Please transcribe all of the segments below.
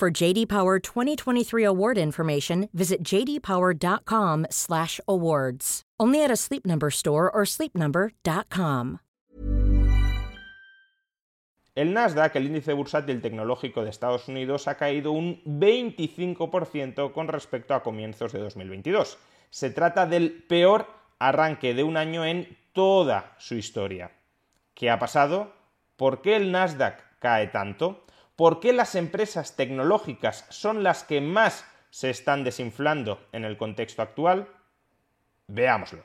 For JD Power 2023 award information, visit jdpower.com/awards. Only at a Sleep Number store or sleepnumber.com. El Nasdaq, el índice bursátil tecnológico de Estados Unidos, ha caído un 25% con respecto a comienzos de 2022. Se trata del peor arranque de un año en toda su historia. ¿Qué ha pasado? ¿Por qué el Nasdaq cae tanto? ¿Por qué las empresas tecnológicas son las que más se están desinflando en el contexto actual? Veámoslo.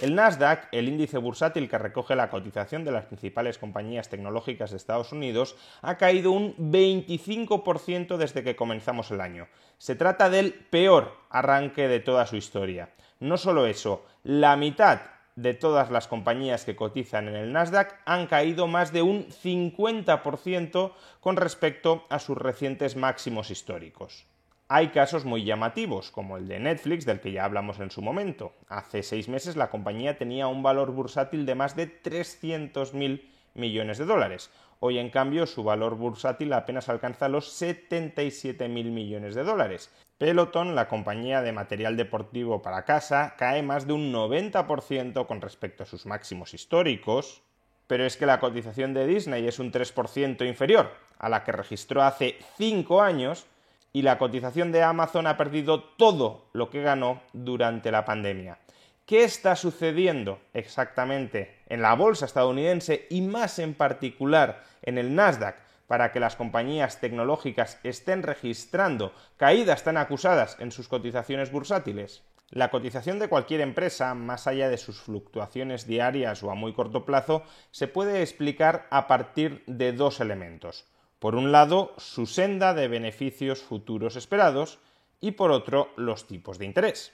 El Nasdaq, el índice bursátil que recoge la cotización de las principales compañías tecnológicas de Estados Unidos, ha caído un 25% desde que comenzamos el año. Se trata del peor arranque de toda su historia. No solo eso, la mitad de todas las compañías que cotizan en el Nasdaq han caído más de un 50% con respecto a sus recientes máximos históricos. Hay casos muy llamativos, como el de Netflix, del que ya hablamos en su momento. Hace seis meses la compañía tenía un valor bursátil de más de 300.000 millones de dólares. Hoy, en cambio, su valor bursátil apenas alcanza los 77.000 millones de dólares. Peloton, la compañía de material deportivo para casa, cae más de un 90% con respecto a sus máximos históricos, pero es que la cotización de Disney es un 3% inferior a la que registró hace 5 años y la cotización de Amazon ha perdido todo lo que ganó durante la pandemia. ¿Qué está sucediendo exactamente en la bolsa estadounidense y más en particular en el Nasdaq para que las compañías tecnológicas estén registrando caídas tan acusadas en sus cotizaciones bursátiles? La cotización de cualquier empresa, más allá de sus fluctuaciones diarias o a muy corto plazo, se puede explicar a partir de dos elementos. Por un lado, su senda de beneficios futuros esperados y por otro, los tipos de interés.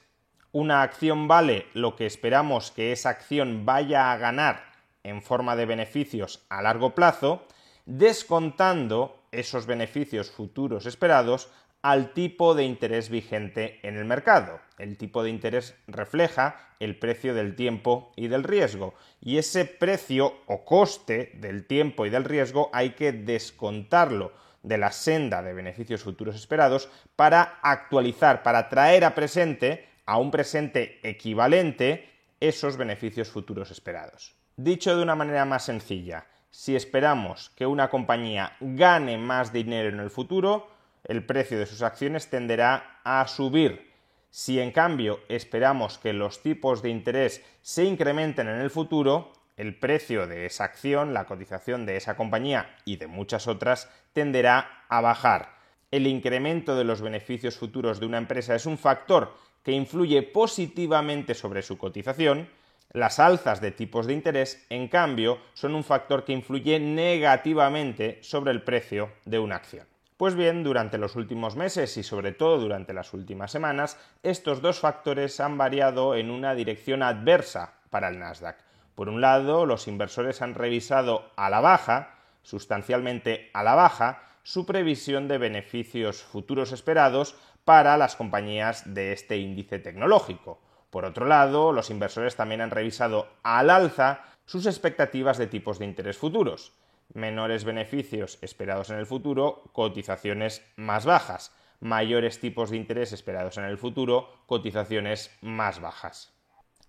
Una acción vale lo que esperamos que esa acción vaya a ganar en forma de beneficios a largo plazo, descontando esos beneficios futuros esperados al tipo de interés vigente en el mercado. El tipo de interés refleja el precio del tiempo y del riesgo y ese precio o coste del tiempo y del riesgo hay que descontarlo de la senda de beneficios futuros esperados para actualizar, para traer a presente, a un presente equivalente, esos beneficios futuros esperados. Dicho de una manera más sencilla, si esperamos que una compañía gane más dinero en el futuro, el precio de sus acciones tenderá a subir. Si en cambio esperamos que los tipos de interés se incrementen en el futuro, el precio de esa acción, la cotización de esa compañía y de muchas otras tenderá a bajar. El incremento de los beneficios futuros de una empresa es un factor que influye positivamente sobre su cotización, las alzas de tipos de interés, en cambio, son un factor que influye negativamente sobre el precio de una acción. Pues bien, durante los últimos meses y sobre todo durante las últimas semanas, estos dos factores han variado en una dirección adversa para el Nasdaq. Por un lado, los inversores han revisado a la baja, sustancialmente a la baja, su previsión de beneficios futuros esperados para las compañías de este índice tecnológico. Por otro lado, los inversores también han revisado al alza sus expectativas de tipos de interés futuros menores beneficios esperados en el futuro, cotizaciones más bajas, mayores tipos de interés esperados en el futuro, cotizaciones más bajas.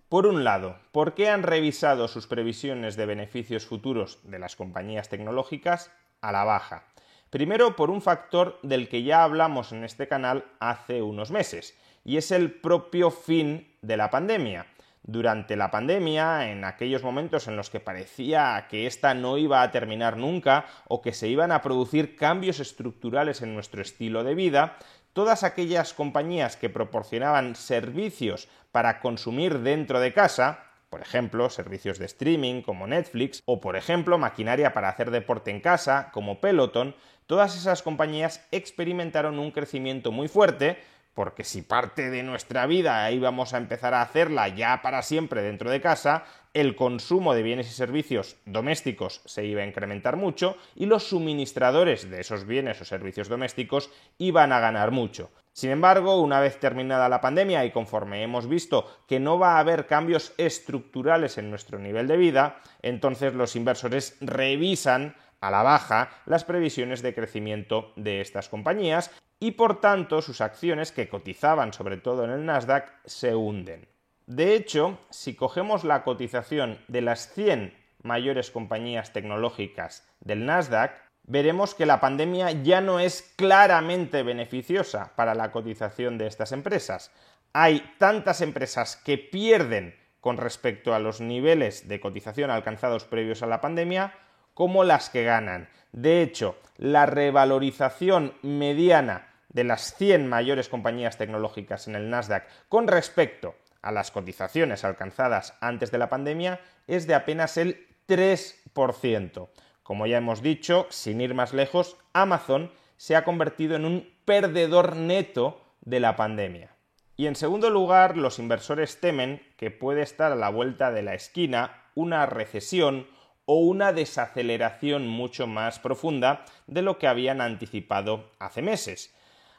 Por un lado, ¿por qué han revisado sus previsiones de beneficios futuros de las compañías tecnológicas a la baja? Primero, por un factor del que ya hablamos en este canal hace unos meses, y es el propio fin de la pandemia. Durante la pandemia, en aquellos momentos en los que parecía que esta no iba a terminar nunca o que se iban a producir cambios estructurales en nuestro estilo de vida, todas aquellas compañías que proporcionaban servicios para consumir dentro de casa, por ejemplo, servicios de streaming como Netflix, o por ejemplo, maquinaria para hacer deporte en casa como Peloton, todas esas compañías experimentaron un crecimiento muy fuerte, porque si parte de nuestra vida íbamos a empezar a hacerla ya para siempre dentro de casa, el consumo de bienes y servicios domésticos se iba a incrementar mucho y los suministradores de esos bienes o servicios domésticos iban a ganar mucho. Sin embargo, una vez terminada la pandemia y conforme hemos visto que no va a haber cambios estructurales en nuestro nivel de vida, entonces los inversores revisan a la baja las previsiones de crecimiento de estas compañías y por tanto sus acciones que cotizaban sobre todo en el Nasdaq se hunden. De hecho, si cogemos la cotización de las 100 mayores compañías tecnológicas del Nasdaq, veremos que la pandemia ya no es claramente beneficiosa para la cotización de estas empresas. Hay tantas empresas que pierden con respecto a los niveles de cotización alcanzados previos a la pandemia como las que ganan. De hecho, la revalorización mediana de las 100 mayores compañías tecnológicas en el Nasdaq con respecto a las cotizaciones alcanzadas antes de la pandemia es de apenas el 3%. Como ya hemos dicho, sin ir más lejos, Amazon se ha convertido en un perdedor neto de la pandemia. Y en segundo lugar, los inversores temen que puede estar a la vuelta de la esquina una recesión o una desaceleración mucho más profunda de lo que habían anticipado hace meses.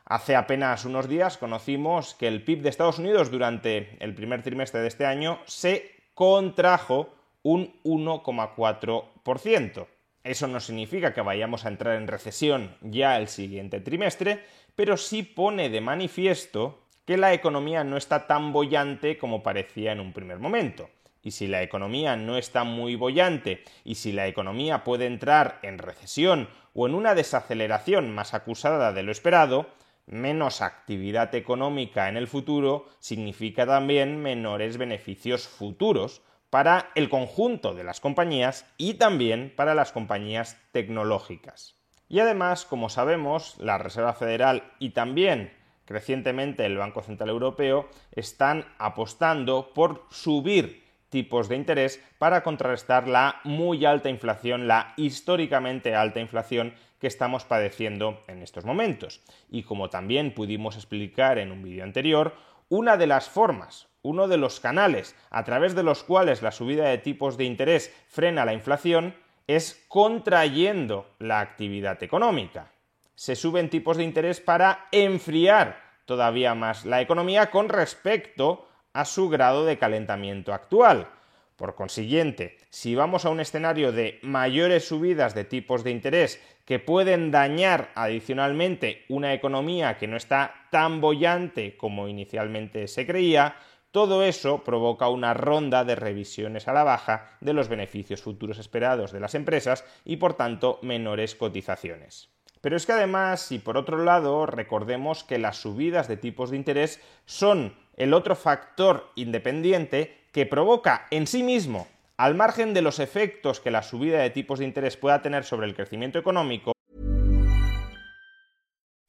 Hace apenas unos días conocimos que el PIB de Estados Unidos durante el primer trimestre de este año se contrajo un 1,4%. Eso no significa que vayamos a entrar en recesión ya el siguiente trimestre, pero sí pone de manifiesto que la economía no está tan bollante como parecía en un primer momento. Y si la economía no está muy bollante y si la economía puede entrar en recesión o en una desaceleración más acusada de lo esperado, menos actividad económica en el futuro significa también menores beneficios futuros para el conjunto de las compañías y también para las compañías tecnológicas. Y además, como sabemos, la Reserva Federal y también crecientemente el Banco Central Europeo están apostando por subir tipos de interés para contrarrestar la muy alta inflación, la históricamente alta inflación que estamos padeciendo en estos momentos. Y como también pudimos explicar en un vídeo anterior, una de las formas, uno de los canales a través de los cuales la subida de tipos de interés frena la inflación es contrayendo la actividad económica. Se suben tipos de interés para enfriar todavía más la economía con respecto a su grado de calentamiento actual. Por consiguiente, si vamos a un escenario de mayores subidas de tipos de interés que pueden dañar adicionalmente una economía que no está tan bollante como inicialmente se creía, todo eso provoca una ronda de revisiones a la baja de los beneficios futuros esperados de las empresas y por tanto menores cotizaciones. Pero es que además, y por otro lado, recordemos que las subidas de tipos de interés son el otro factor independiente que provoca en sí mismo, al margen de los efectos que la subida de tipos de interés pueda tener sobre el crecimiento económico.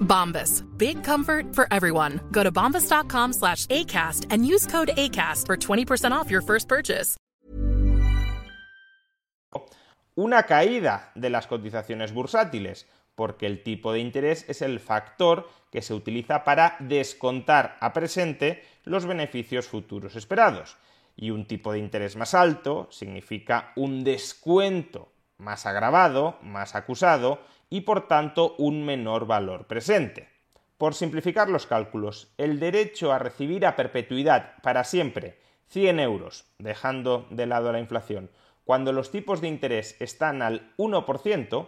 Bombas. Big comfort for everyone. Go to bombas.com slash ACAST and use code ACAST for 20% off your first purchase. Una caída de las cotizaciones bursátiles, porque el tipo de interés es el factor que se utiliza para descontar a presente los beneficios futuros esperados. Y un tipo de interés más alto significa un descuento más agravado, más acusado y por tanto un menor valor presente. Por simplificar los cálculos, el derecho a recibir a perpetuidad para siempre 100 euros, dejando de lado la inflación, cuando los tipos de interés están al 1%,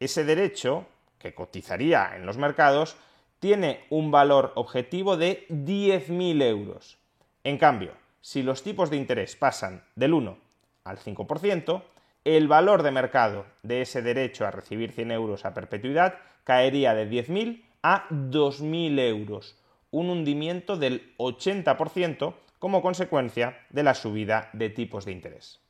ese derecho, que cotizaría en los mercados, tiene un valor objetivo de 10.000 euros. En cambio, si los tipos de interés pasan del 1 al 5%, el valor de mercado de ese derecho a recibir 100 euros a perpetuidad caería de 10.000 a 2.000 euros, un hundimiento del 80% como consecuencia de la subida de tipos de interés.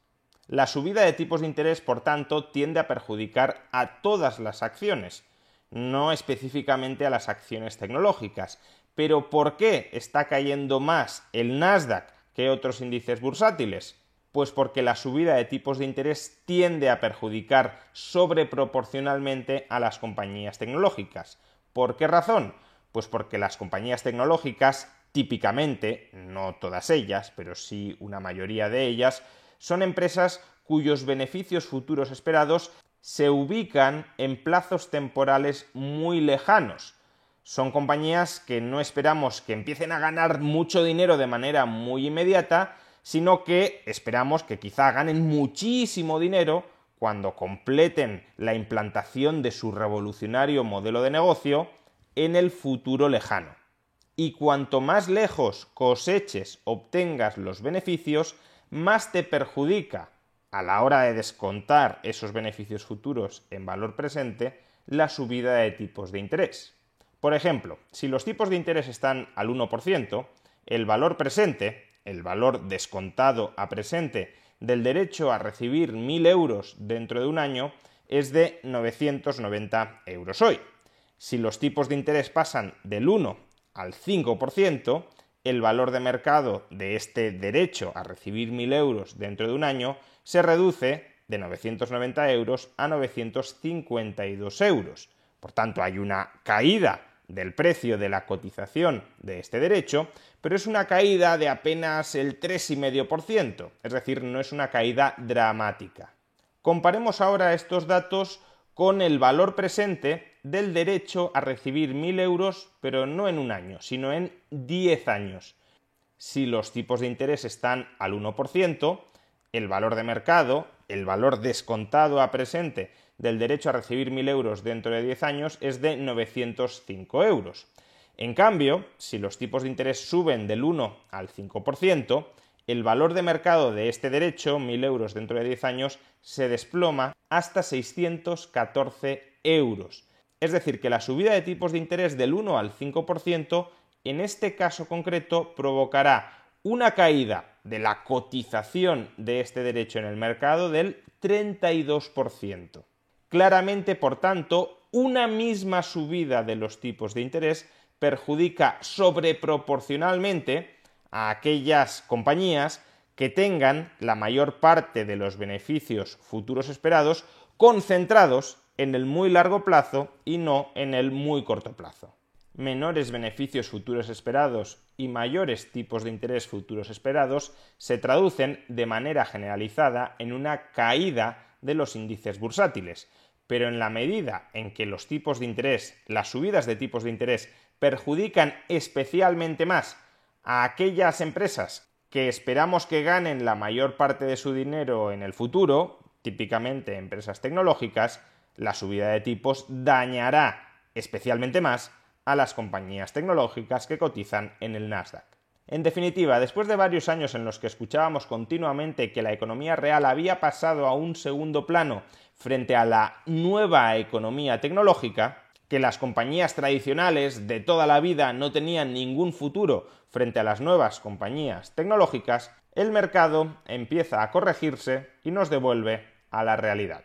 La subida de tipos de interés, por tanto, tiende a perjudicar a todas las acciones, no específicamente a las acciones tecnológicas. Pero ¿por qué está cayendo más el Nasdaq que otros índices bursátiles? Pues porque la subida de tipos de interés tiende a perjudicar sobreproporcionalmente a las compañías tecnológicas. ¿Por qué razón? Pues porque las compañías tecnológicas, típicamente, no todas ellas, pero sí una mayoría de ellas, son empresas cuyos beneficios futuros esperados se ubican en plazos temporales muy lejanos. Son compañías que no esperamos que empiecen a ganar mucho dinero de manera muy inmediata, sino que esperamos que quizá ganen muchísimo dinero cuando completen la implantación de su revolucionario modelo de negocio en el futuro lejano. Y cuanto más lejos coseches obtengas los beneficios, más te perjudica a la hora de descontar esos beneficios futuros en valor presente la subida de tipos de interés. Por ejemplo, si los tipos de interés están al 1%, el valor presente, el valor descontado a presente del derecho a recibir 1.000 euros dentro de un año es de 990 euros hoy. Si los tipos de interés pasan del 1 al 5%, el valor de mercado de este derecho a recibir 1.000 euros dentro de un año se reduce de 990 euros a 952 euros. Por tanto, hay una caída del precio de la cotización de este derecho, pero es una caída de apenas el 3,5%, es decir, no es una caída dramática. Comparemos ahora estos datos con el valor presente del derecho a recibir 1.000 euros, pero no en un año, sino en 10 años. Si los tipos de interés están al 1%, el valor de mercado, el valor descontado a presente del derecho a recibir 1.000 euros dentro de 10 años es de 905 euros. En cambio, si los tipos de interés suben del 1 al 5%, el valor de mercado de este derecho, 1.000 euros dentro de 10 años, se desploma hasta 614 euros. Es decir, que la subida de tipos de interés del 1 al 5%, en este caso concreto, provocará una caída de la cotización de este derecho en el mercado del 32%. Claramente, por tanto, una misma subida de los tipos de interés perjudica sobreproporcionalmente a aquellas compañías que tengan la mayor parte de los beneficios futuros esperados concentrados en el muy largo plazo y no en el muy corto plazo. Menores beneficios futuros esperados y mayores tipos de interés futuros esperados se traducen de manera generalizada en una caída de los índices bursátiles, pero en la medida en que los tipos de interés, las subidas de tipos de interés, perjudican especialmente más a aquellas empresas que esperamos que ganen la mayor parte de su dinero en el futuro, típicamente empresas tecnológicas, la subida de tipos dañará especialmente más a las compañías tecnológicas que cotizan en el Nasdaq. En definitiva, después de varios años en los que escuchábamos continuamente que la economía real había pasado a un segundo plano frente a la nueva economía tecnológica, que las compañías tradicionales de toda la vida no tenían ningún futuro frente a las nuevas compañías tecnológicas, el mercado empieza a corregirse y nos devuelve a la realidad.